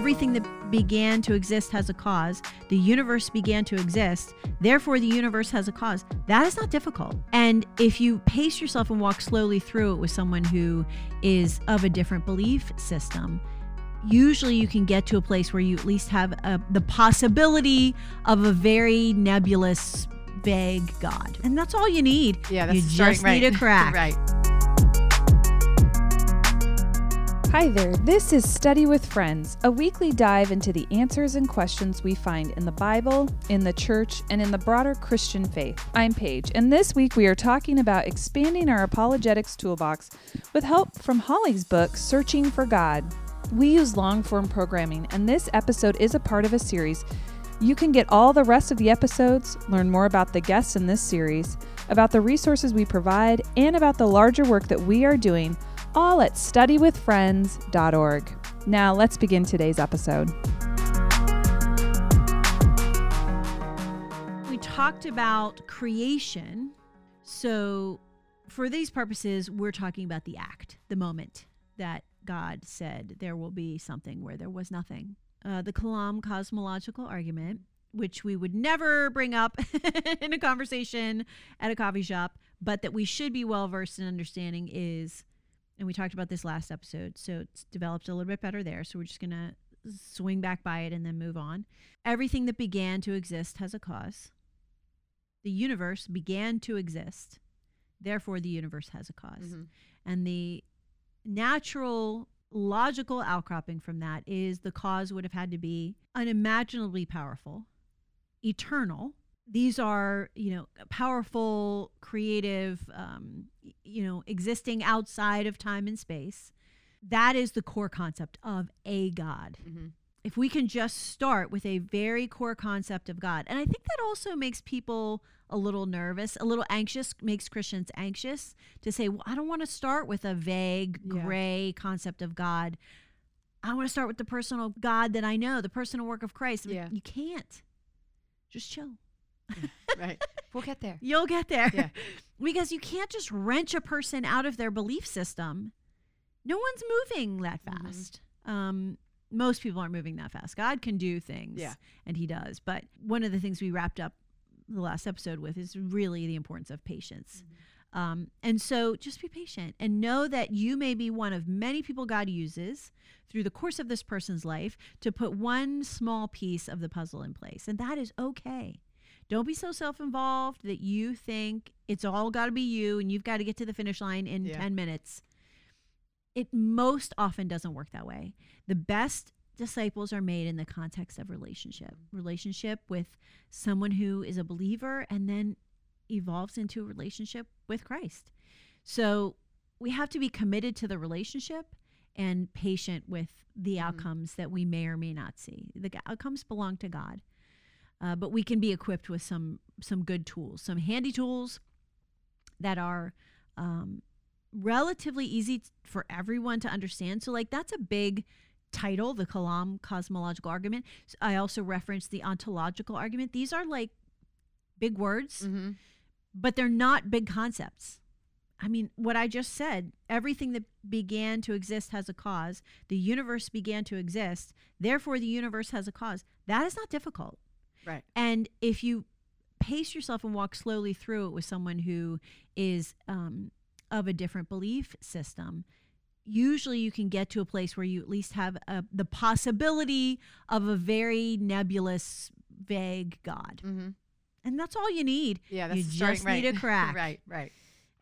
everything that began to exist has a cause. The universe began to exist. Therefore, the universe has a cause. That is not difficult. And if you pace yourself and walk slowly through it with someone who is of a different belief system, usually you can get to a place where you at least have a, the possibility of a very nebulous, vague God. And that's all you need. Yeah, that's you just right. need a crack. right. Hi there, this is Study with Friends, a weekly dive into the answers and questions we find in the Bible, in the church, and in the broader Christian faith. I'm Paige, and this week we are talking about expanding our apologetics toolbox with help from Holly's book, Searching for God. We use long form programming, and this episode is a part of a series. You can get all the rest of the episodes, learn more about the guests in this series, about the resources we provide, and about the larger work that we are doing all at studywithfriends.org. Now, let's begin today's episode. We talked about creation. So, for these purposes, we're talking about the act, the moment that God said there will be something where there was nothing. Uh, the Kalam cosmological argument, which we would never bring up in a conversation at a coffee shop, but that we should be well versed in understanding is, and we talked about this last episode, so it's developed a little bit better there. So we're just going to swing back by it and then move on. Everything that began to exist has a cause. The universe began to exist. Therefore, the universe has a because Mhm. And the natural, logical outcropping from that is the cause would have had to be unimaginably powerful, eternal. These are, you know, powerful, creative, um, you know, existing outside of time and space. That is the core concept of a God Mhm. if we can just start with a very core concept of God. And I think that also makes people a little nervous, a little anxious, makes Christians anxious to say, well, I don't want to start with a vague, Yeah. gray concept of God. I want to start with the personal God that I know, the personal work of Christ. Yeah. You can't. Just chill. Right. We'll get there. You'll get there. Yeah. because you can't just wrench a person out of their belief system. No one's moving that Mhm. fast. Um, most people aren't moving that fast. God can do things, Yeah. and He does. But one of the things we wrapped up the last episode with is really the importance of patience. Um, and so just be patient and know that you may be one of many people God uses through the course of this person's life to put one small piece of the puzzle in place. And that is okay. Don't be so self involved that you think it's all got to be you and you've got to get to the finish line in Yeah. 10 minutes. It most often doesn't work that way. The best disciples are made in the context of relationship, relationship with someone who is a believer and then evolves into a relationship with Christ. So we have to be committed to the relationship and patient with the Mhm. outcomes that we may or may not see. The outcomes belong to God, uh, but we can be equipped with some some good tools, some handy tools that are um, relatively easy t- for everyone to understand. So, like that's a big title, the Kalam cosmological argument. I also referenced the ontological argument. These are like big words Mm-hmm. but they're not big concepts. I mean, what I just said, everything that began to exist has a cause. The universe began to exist. Therefore, the universe has a cause. That is not difficult. Right. And if you pace yourself and walk slowly through it with someone who is um, of a different belief system, usually you can get to a place where you at least have a, the possibility of a very nebulous, vague God. Mm-hmm. And that's all you need. Yeah. That's you starting just right. need a crack. right. Right.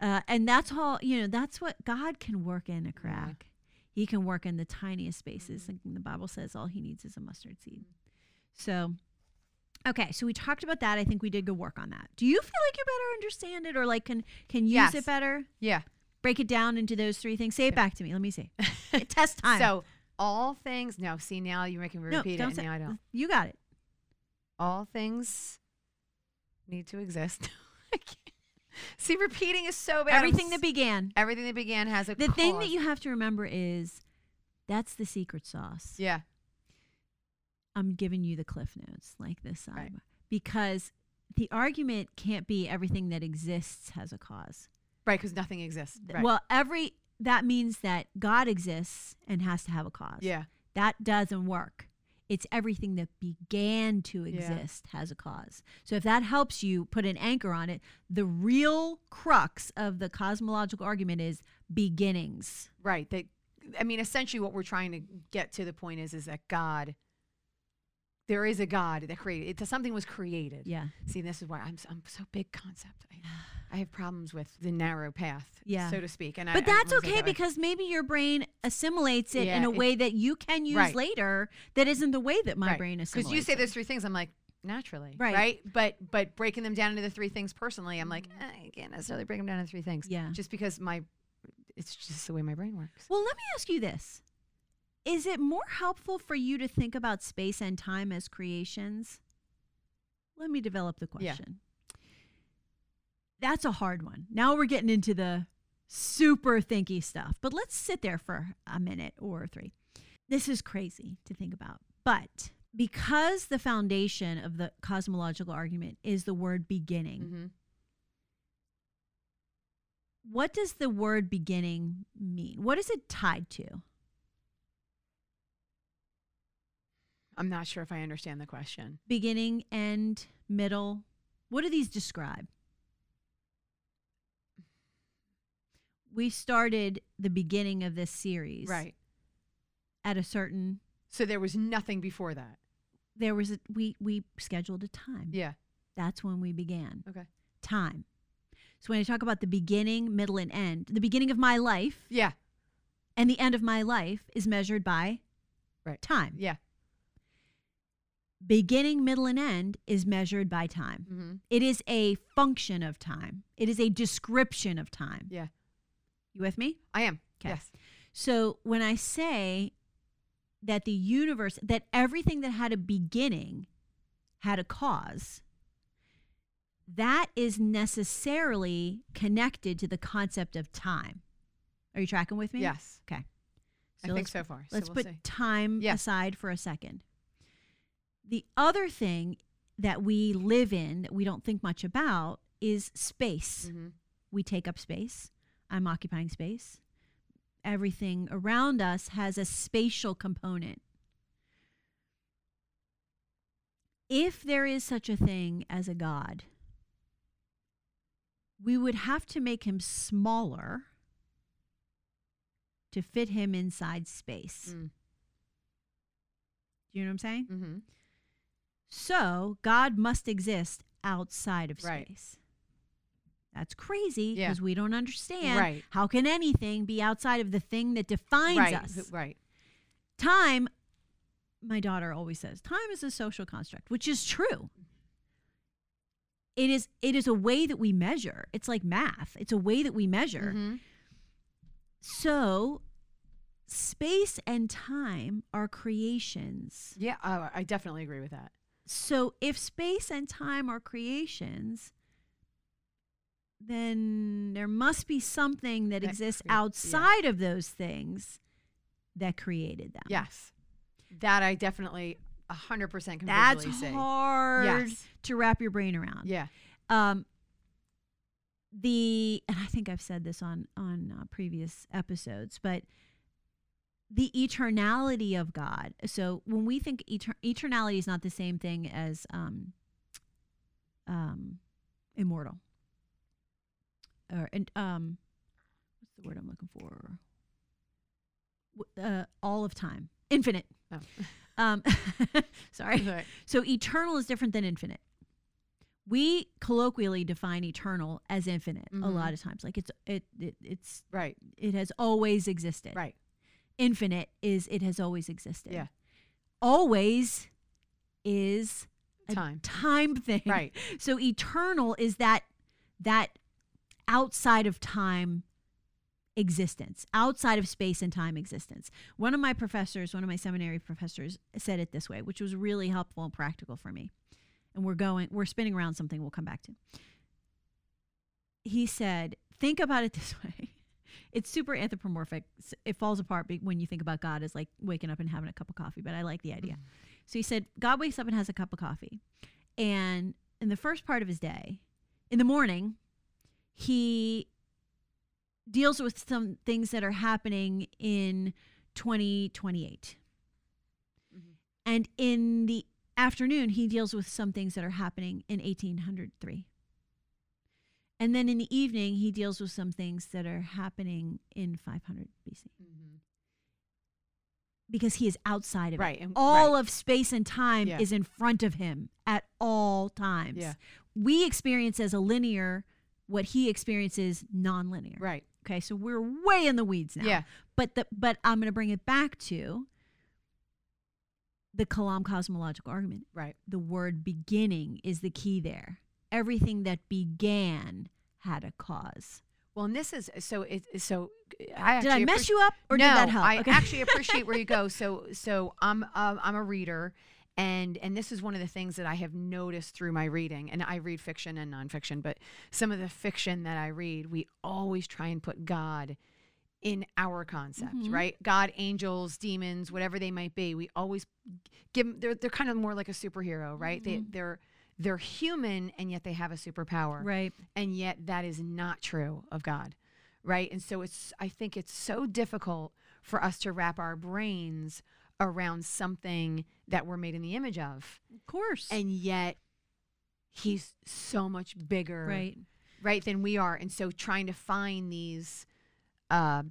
Uh, and that's all, you know, that's what God can work in a crack. He can work in the tiniest spaces. Mm-hmm. The Bible says all he needs is a mustard seed. So, okay. So we talked about that. I think we did good work on that. Do you feel like you better understand it or like can, can use Yes. it better? Yeah. Break it down into those three things. Say it Yeah. back to me. Let me see. Test time. So all things. No. See now you're making me no, repeat don't it, say, and now I don't. You got it. All things need to exist. See, repeating is so bad. I'm Everything that s- began. everything that began has a The thing that you have to remember is that's the secret sauce. Yeah. I'm giving you the cliff notes like this Right. because the argument can't be everything that exists has a cause. Right. Because nothing exists. Right. Well, every that means that God exists and has to have a cause. yeah. That doesn't work. It's everything that began to Yeah. exist has a cause. So if that helps you put an anchor on it, the real crux of the cosmological argument is beginnings. Right. That I mean, essentially, what we're trying to get to the point is, is that God, there is a God that created. It, something was created. Yeah. See, this is why I'm, s- I'm so big concept. I, I have problems with the narrow path, Yeah. so to speak. And But I that's it okay that way. because maybe your brain assimilates it in a way that you can use Right. later that isn't the way that my Right. brain assimilates. because you say those three things, I'm like naturally, Right. right? But but breaking them down into the three things personally, I'm like eh, I can't necessarily break them down into three things. Yeah. just because my it's just the way my brain works. Well, let me ask you this. Is it more helpful for you to think about space and time as creations? Let me develop the question. Yeah. That's a hard one. Now we're getting into the super thinky stuff, but let's sit there for a minute or three. This is crazy to think about. But because the foundation of the cosmological argument is the word beginning, Mm-hmm. what does the word beginning mean? What is it tied to? I'm not sure if I understand the question. beginning, end, middle. What do these describe? We started the beginning of this series Right. at a certain So there was nothing before that. there was a we we scheduled a time. Yeah. That's when we began. Okay. Time. So when I talk about the beginning, middle and end, the beginning of my life Yeah. and the end of my life is measured by Right. time. Yeah. Beginning, middle and end is measured by time. Mm-hmm. It is a function of time. It is a description of time. Yeah. You with me? I am. 'Kay. Yes. So when I say that the universe, that everything that had a beginning had a cause, that is necessarily connected to the concept of time. Are you tracking with me? Yes. Okay. I think so far. So Let's we'll put see. time Yeah. aside for a second. The other thing that we live in that we don't think much about is space. Mhm. We take up space. I'm occupying space. Everything around us has a spatial component. If there is such a thing as a God, we would have to make him smaller to fit him inside space. Mm. Do you know what I'm saying? Mhm. So God must exist outside of Right. space. That's crazy Yeah. because we don't understand Right. how can anything be outside of the thing that defines right. us. Right. Time, my daughter always says, time is a social construct, which is true. It is it is a way that we measure. It's like math. It's a way that we measure. Mhm. So space and time are creations. Yeah. Uh, I definitely agree with that. So if space and time are creations, then there must be something that, That exists yeah. outside of those things that created them. Yes. That I definitely 100% can That's visually hard Yes. to wrap your brain around. Yeah. Um the and I think I've said this on on uh, previous episodes, but the eternality of God. So when we think eter- eternality is not the same thing as um um immortal. Or and um what's the word I'm looking for? Uh, all of time. Infinite. Oh. Um sorry. Right. So eternal is different than infinite. We colloquially define eternal as infinite a Mhm. lot of times. Like it's it, it it's Right. it has always existed. Right. Infinite is it has always existed. Yeah. Always is a Time. time thing. Right. So eternal is that that outside of time existence, outside of space and time existence. One of my professors, one of my seminary professors said it this way, which was really helpful and practical for me. And we're going we're spinning around something we'll come back to. He said, think about it this way. It's super anthropomorphic. It falls apart when you think about God as like waking up and having a cup of coffee, but I like the idea. So he said, God wakes up and has a cup of coffee. And in the first part of his day, in the morning, he deals with some things that are happening in 2028. Mhm. And in the afternoon, he deals with some things that are happening in 1803. And then in the evening, he deals with some things that are happening in 500 BC mm-hmm. because he is outside of Right, it. and- all right. of space and time Yeah. is in front of him at all times. Yeah. We experience as a linear what he experiences non-linear. Right. Okay, so we're way in the weeds now. Yeah. But the but I'm going to bring it back to the Kalam cosmological argument. Right. The word beginning is the key there. Everything that began had a cause. Well, and this is so. It so. I Did I mess appreci- you up or no, did that help? I Okay. actually appreciate where you go. So, so I'm um, I'm a reader, and and this is one of the things that I have noticed through my reading. And I read fiction and nonfiction, but some of the fiction that I read, we always try and put God in our concept, Mhm. right? God, angels, demons, whatever they might be. We always give them. They're they're kind of more like a superhero, right? They Mhm. they're they're human and yet they have a superpower right. and yet that is not true of God, right? And so it's I think it's so difficult for us to wrap our brains around something that we're made in the image of, Of course. and yet he's so much bigger, right. right, than we are. And so trying to find these uh,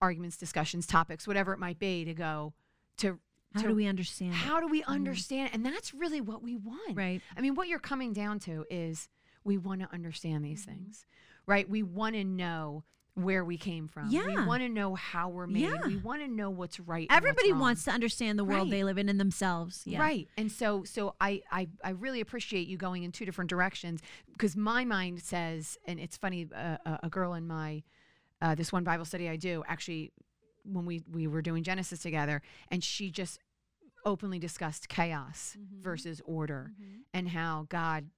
arguments, discussions, topics, whatever it might be, to go to How to- do we understand? it? how do we understand? And that's really what we want. Right. I mean, what you're coming down to is we want to understand these Mm-hmm. things, right? We want to know where we came from. Yeah. We want to know how we're made. Yeah. We want to know what's right. and what's Everybody wants to understand the world Right. they live in and themselves. Yeah. Right. And so so I, I I really appreciate you going in two different directions because my mind says and it's funny uh, a, a girl in my uh, this one Bible study I do actually when we we were doing Genesis together and she just openly discussed chaos Mhm. versus order Mhm. and how God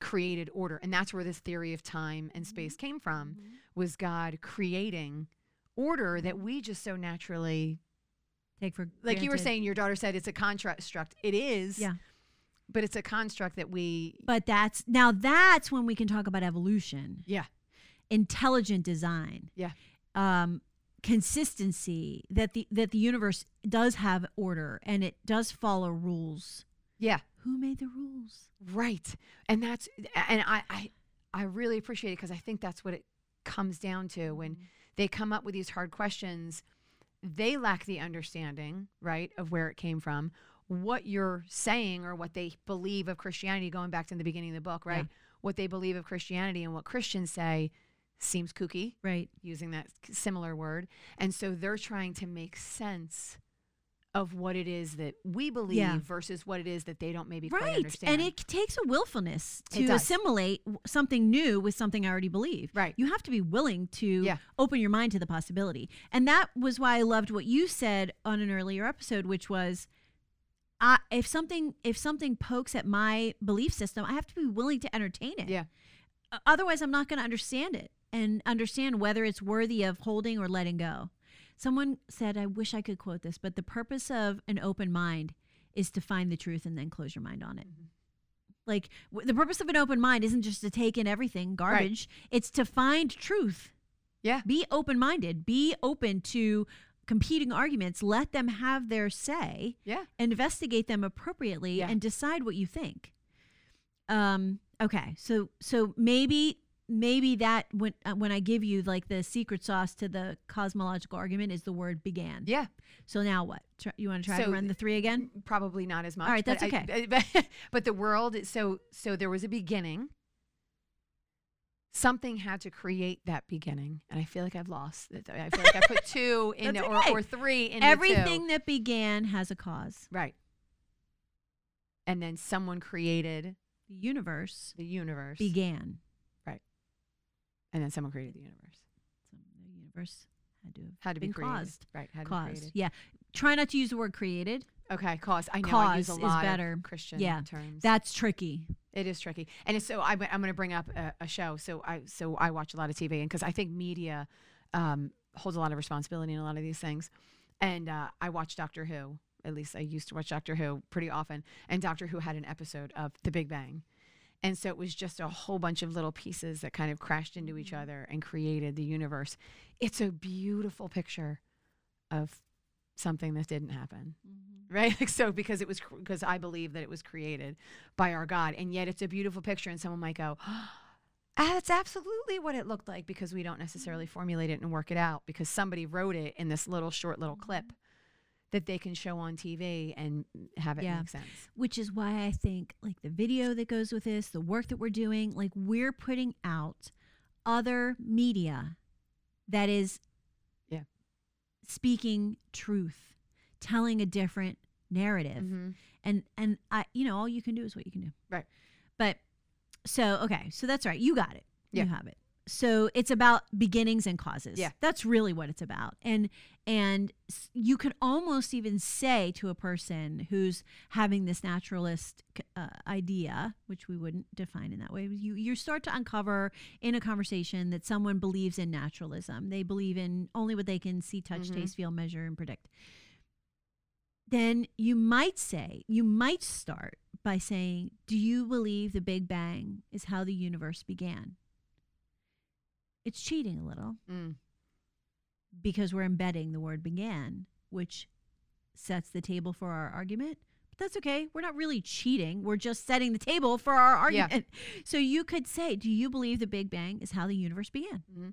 created order and that's where this theory of time and space came from Mhm. was God creating order that we just so naturally Take for granted? like you were saying your daughter said it's a construct it is Yeah. but it's a construct that we But that's now that's when we can talk about evolution, yeah intelligent design, Yeah. um, consistency that the that the universe does have order and it does follow rules. yeah Who made the rules? right and that's and i i, I really appreciate it because i think that's what it comes down to when mm-hmm. they come up with these hard questions they lack the understanding right of where it came from what you're saying or what they believe of christianity going back to the beginning of the book right Yeah. what they believe of christianity and what christians say seems kooky Right. using that similar word. And so they're trying to make sense of what it is that we believe Yeah. versus what it is that they don't maybe quite Right. And it takes a willfulness to assimilate something new with something I already believe. Right. You have to be willing to Yeah. open your mind to the possibility. And that was why I loved what you said on an earlier episode, which was I, if something if something pokes at my belief system, I have to be willing to entertain it. Yeah. Otherwise, I'm not going to understand it and understand whether it's worthy of holding or letting go. Someone said, I wish I could quote this, but the purpose of an open mind is to find the truth and then close your mind on it. Mhm. Like w- the purpose of an open mind isn't just to take in everything garbage, it's to find truth. Yeah. Be open minded, be open to competing arguments, let them have their say, Yeah. investigate them appropriately Yeah. and decide what you think. Um okay. So so maybe maybe that when uh, when I give you like the secret sauce to the cosmological argument is the word began. Yeah. So now what? Try, you want to try to run the 3 again? Probably not as much. right, but that's I- okay. but, but the world, so so there was a beginning. Something had to create that beginning, and I feel like I've lost. I feel like I put two in, or, okay. or three in Everything that began has a cause. right? And then someone created The universe the universe, began. And then someone created the universe. So the universe had to have Had to be created, caused. right? Had to be Caused. created. Yeah. Try not to use the word created. Okay, cause I know I use a Cause is lot better. of Christian Yeah, terms. That's tricky. it is tricky, and it's so I, am going to bring up a, a show. So I so I watch a lot of TV, and because I think media um, holds a lot of responsibility in a lot of these things, and uh, I watch Doctor Who. At least I used to watch Doctor Who pretty often, and Doctor Who had an episode of The Big Bang, and so it was just a whole bunch of little pieces that kind of crashed into each mm. other and created the universe. It's a beautiful picture of something that didn't happen. Mm-hmm. Right? Like so because it was because I believe that it was created by our God and yet it's a beautiful picture and someone might go that's absolutely what it looked like because we don't necessarily mm. formulate it and work it out because somebody wrote it in this little short little clip mm-hmm. That they can show on TV and have it Yeah. make sense. which is why I think like the video that goes with this, the work that we're doing, like we're putting out other media that is Yeah. speaking truth, telling a different narrative. Mm-hmm. And and I you know, all you can do is what you can do. Right. But so okay, so that's right. You got it. Yeah. You have it. So it's about beginnings and causes. Yeah. That's really what it's about. And and you could almost even say to a person who's having this naturalist uh, idea, which we wouldn't define in that way, you you start to uncover in a conversation that someone believes in naturalism. They believe in only what they can see, touch, Mhm. taste, feel, measure, and predict. Then you might say, you might start by saying, Do you believe the Big Bang is how the universe began? It's cheating a little Mm. because we're embedding the word began, which sets the table for our argument. But that's okay. We're not really cheating. We're just setting the table for our Yeah. argument. So you could say, Do you believe the Big Bang is how the universe began? Mhm.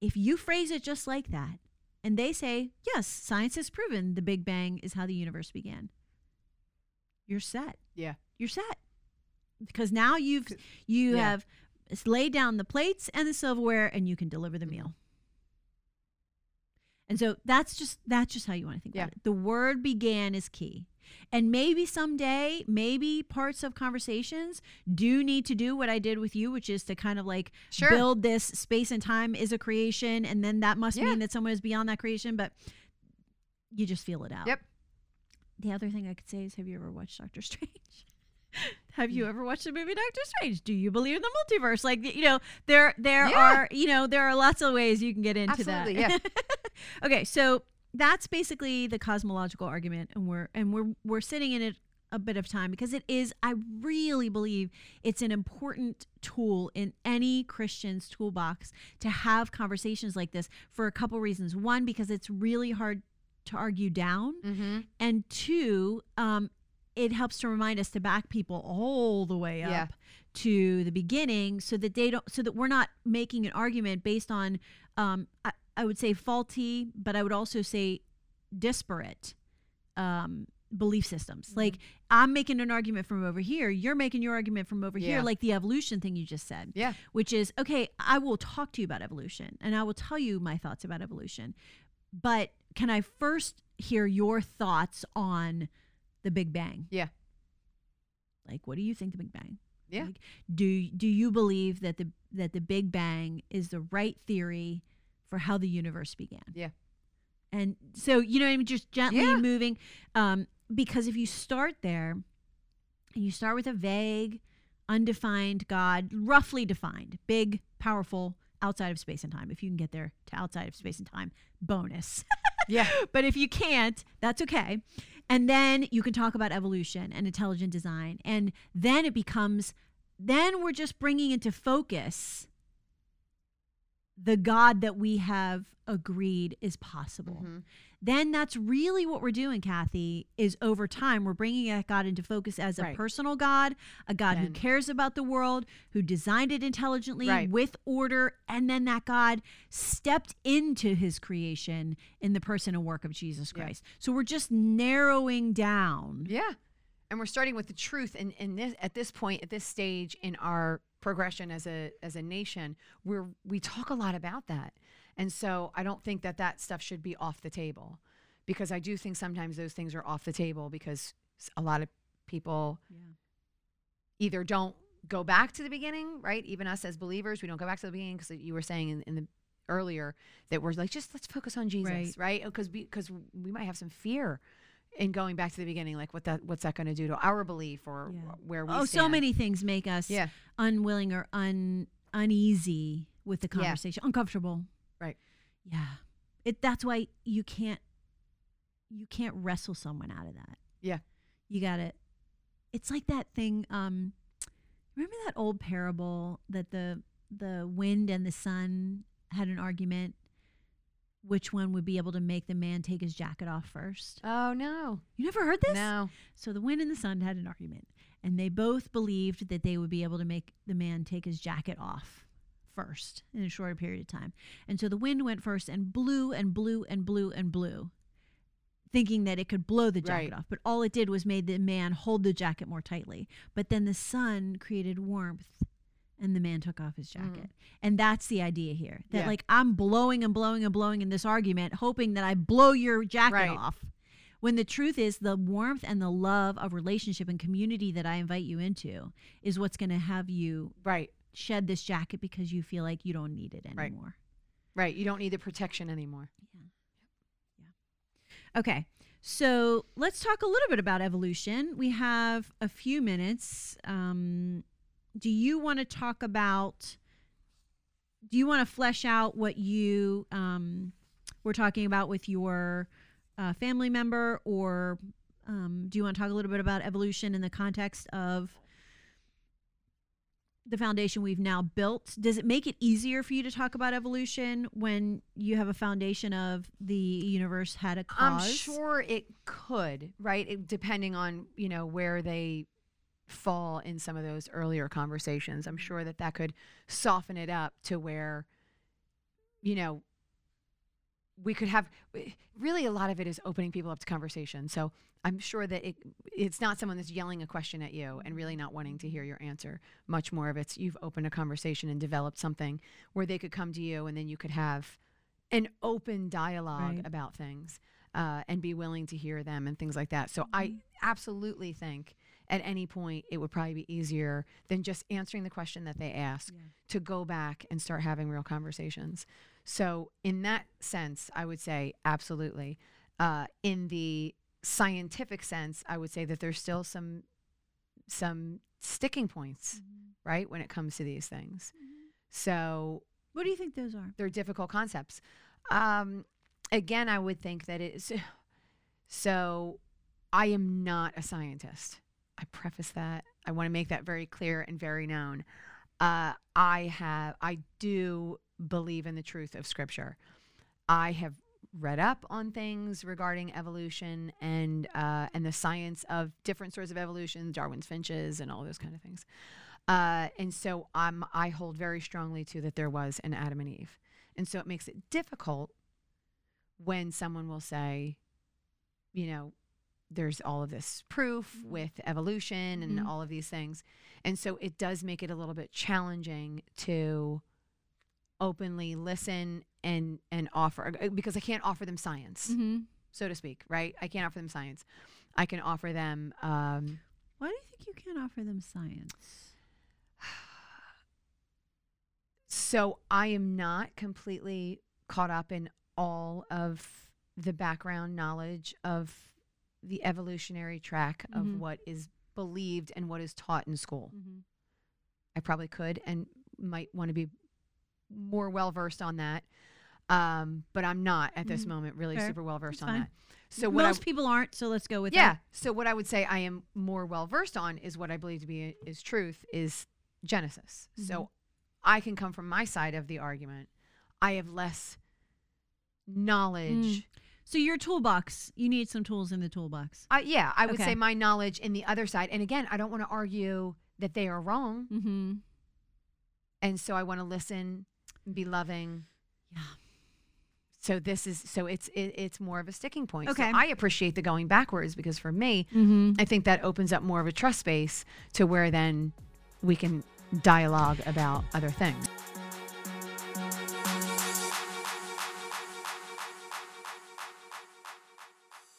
If you phrase it just like that, and they say, Yes, science has proven the Big Bang is how the universe began, you're set. Yeah. You're set. Because now you've you Yeah. have laid down the plates and the silverware and you can deliver the meal. And so that's just that's just how you want to think Yeah. about it. The word began is key. And maybe someday, maybe parts of conversations do need to do what I did with you, which is to kind of like Sure. build this space and time is a creation, and then that must Yeah. mean that someone is beyond that creation, but you just feel it out. Yep. The other thing I could say is have you ever watched Doctor Strange? Have you ever watched the movie Doctor Strange? Do you believe in the multiverse? Like you know, there there Yeah. are you know there are lots of ways you can get into Absolutely, that. okay, so that's basically the cosmological argument, and we're and we're we're sitting in it a bit of time because it is. I really believe it's an important tool in any Christian's toolbox to have conversations like this for a couple reasons. One, because it's really hard to argue down Mm-hmm. and two um, it helps to remind us to back people all the way up Yeah. to the beginning so that they don't so that we're not making an argument based on um, I, I would say faulty but i would also say disparate um, belief systems Mm-hmm. like i'm making an argument from over here you're making your argument from over Yeah. here like the evolution thing you just said Yeah. which is okay i will talk to you about evolution and i will tell you my thoughts about evolution but can i first hear your thoughts on the big bang Yeah. like what do you think the big bang Yeah. Like, do do you believe that the that the big bang is the right theory for how the universe began Yeah. and so you know what I mean just gently Yeah. moving um because if you start there and you start with a vague undefined god roughly defined big powerful outside of space and time if you can get there to outside of space and time bonus Yeah. but if you can't, that's okay. And then you can talk about evolution and intelligent design. And then it becomes, then we're just bringing into focus the God that we have agreed is possible. Mhm. Then that's really what we're doing, Kathy, is over time, we're bringing God into focus as a Right. personal God, a God who cares about the world, who designed it intelligently Right. with order. And then that God stepped into his creation in the person and work of Jesus Yeah. Christ. So we're just narrowing down. Yeah. And we're starting with the truth and in this at this point, at this stage in our progression as a as a nation, we're we talk a lot about that. And so I don't think that that stuff should be off the table because I do think sometimes those things are off the table because a lot of people either don't go back to the beginning, right? Even us as believers, we don't go back to the beginning because you were saying in, in the earlier that we're like just let's focus on Jesus, Right. right? Oh, because because we might have some fear in going back to the beginning, like what that what's that going to do to our belief or Yeah. where we. Oh, so many things make us yeah unwilling or un uneasy with the Yeah. conversation, uncomfortable. Yeah. It that's why you can't you can't wrestle someone out of that. Yeah. You got to It's like that thing um remember that old parable that the the wind and the sun had an argument which one would be able to make the man take his jacket off first. Oh no. You never heard this? No. So the wind and the sun had an argument, and they both believed that they would be able to make the man take his jacket off first in a shorter period of time. And so the wind went first and blew and blew and blew and blew, thinking that it could blow the jacket Right. off. But all it did was made the man hold the jacket more tightly. But then the sun created warmth. And the man took off his mm-hmm. jacket. And that's the idea here. That, Yeah. like, I'm blowing and blowing and blowing in this argument, hoping that I blow your jacket Right. off. When the truth is, the warmth and the love of relationship and community that I invite you into is what's going to have you Right. Shed this jacket because you feel like you don't need it anymore. Right. right. You don't need the protection anymore. Yeah. Yeah. Okay. So let's talk a little bit about evolution. We have a few minutes. Um, do you want to talk about? Do you want to flesh out what you um, were talking about with your uh, family member, or um, do you want to talk a little bit about evolution in the context of the foundation we've now built? Does it make it easier for you to talk about evolution when you have a foundation of the universe had a I'm sure it could, right? It, depending on, you know, where they fall in some of those earlier conversations. I'm sure that that could soften it up to where, you know, we could have really a lot of it is opening people up to conversation. So I'm sure that it it's not someone that's yelling a question at you and really not wanting to hear your answer. Much more of it's you've opened a conversation and developed something where they could come to you and then you could have an open dialogue Right. about things uh, and be willing to hear them and things like that. So I absolutely think at any point it would probably be easier than just answering the question that they ask Yeah. to go back and start having real conversations. So in that sense, I would say absolutely. Uh, in the scientific sense, I would say that there's still some some sticking points, right, when it comes to these things. So What do you think those are? they're difficult concepts. Um, again, I would think that it is. So, I am not a scientist. I preface that. I want to make that very clear and very known. Uh, I have. I do believe in the truth of Scripture. I have read up on things regarding evolution and uh, and the science of different sorts of evolution, Darwin's finches, and all those kind of things. Uh, and so I'm I hold very strongly to that there was an Adam and Eve, and so it makes it difficult when someone will say, you know, there's all of this proof with evolution and Mhm. all of these things, and so it does make it a little bit challenging to openly listen and and offer uh, because I can't offer them science, Mm-hmm. so to speak, right? I can't offer them science. I can offer them. Um, Why do you think you can't offer them science? So I am not completely caught up in all of the background knowledge of the evolutionary track of Mhm. what is believed and what is taught in school. Mm-hmm. I probably could and might want to be more well versed on that. Um, but I'm not at this Mhm. moment really Fair. super well versed on fine. that. So what Most people aren't, so let's go with yeah. that. So what I would say I am more well versed on is what I believe to be is truth is Genesis. Mm-hmm. So I can come from my side of the argument. I have less knowledge. Mm. So your toolbox, you need some tools in the toolbox. I, yeah, I would Okay. say my knowledge in the other side. And again, I don't want to argue that they are wrong. Mm-hmm. And so I want to listen, be loving. Yeah. So this is so it's it, it's more of a sticking point. Okay. So I appreciate the going backwards because for me, Mm-hmm. I think that opens up more of a trust space to where then we can dialogue about other things.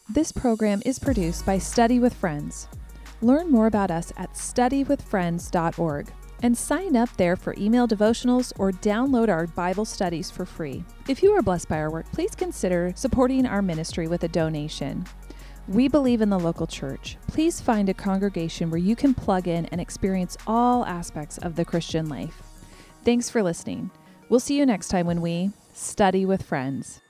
This program is produced by Study with Friends. Learn more about us at studywithfriends.org and sign up there for email devotionals or download our Bible studies for free. If you are blessed by our work, please consider supporting our ministry with a donation. We believe in the local church. Please find a congregation where you can plug in and experience all aspects of the Christian life. Thanks for listening. We'll see you next time when we study with friends.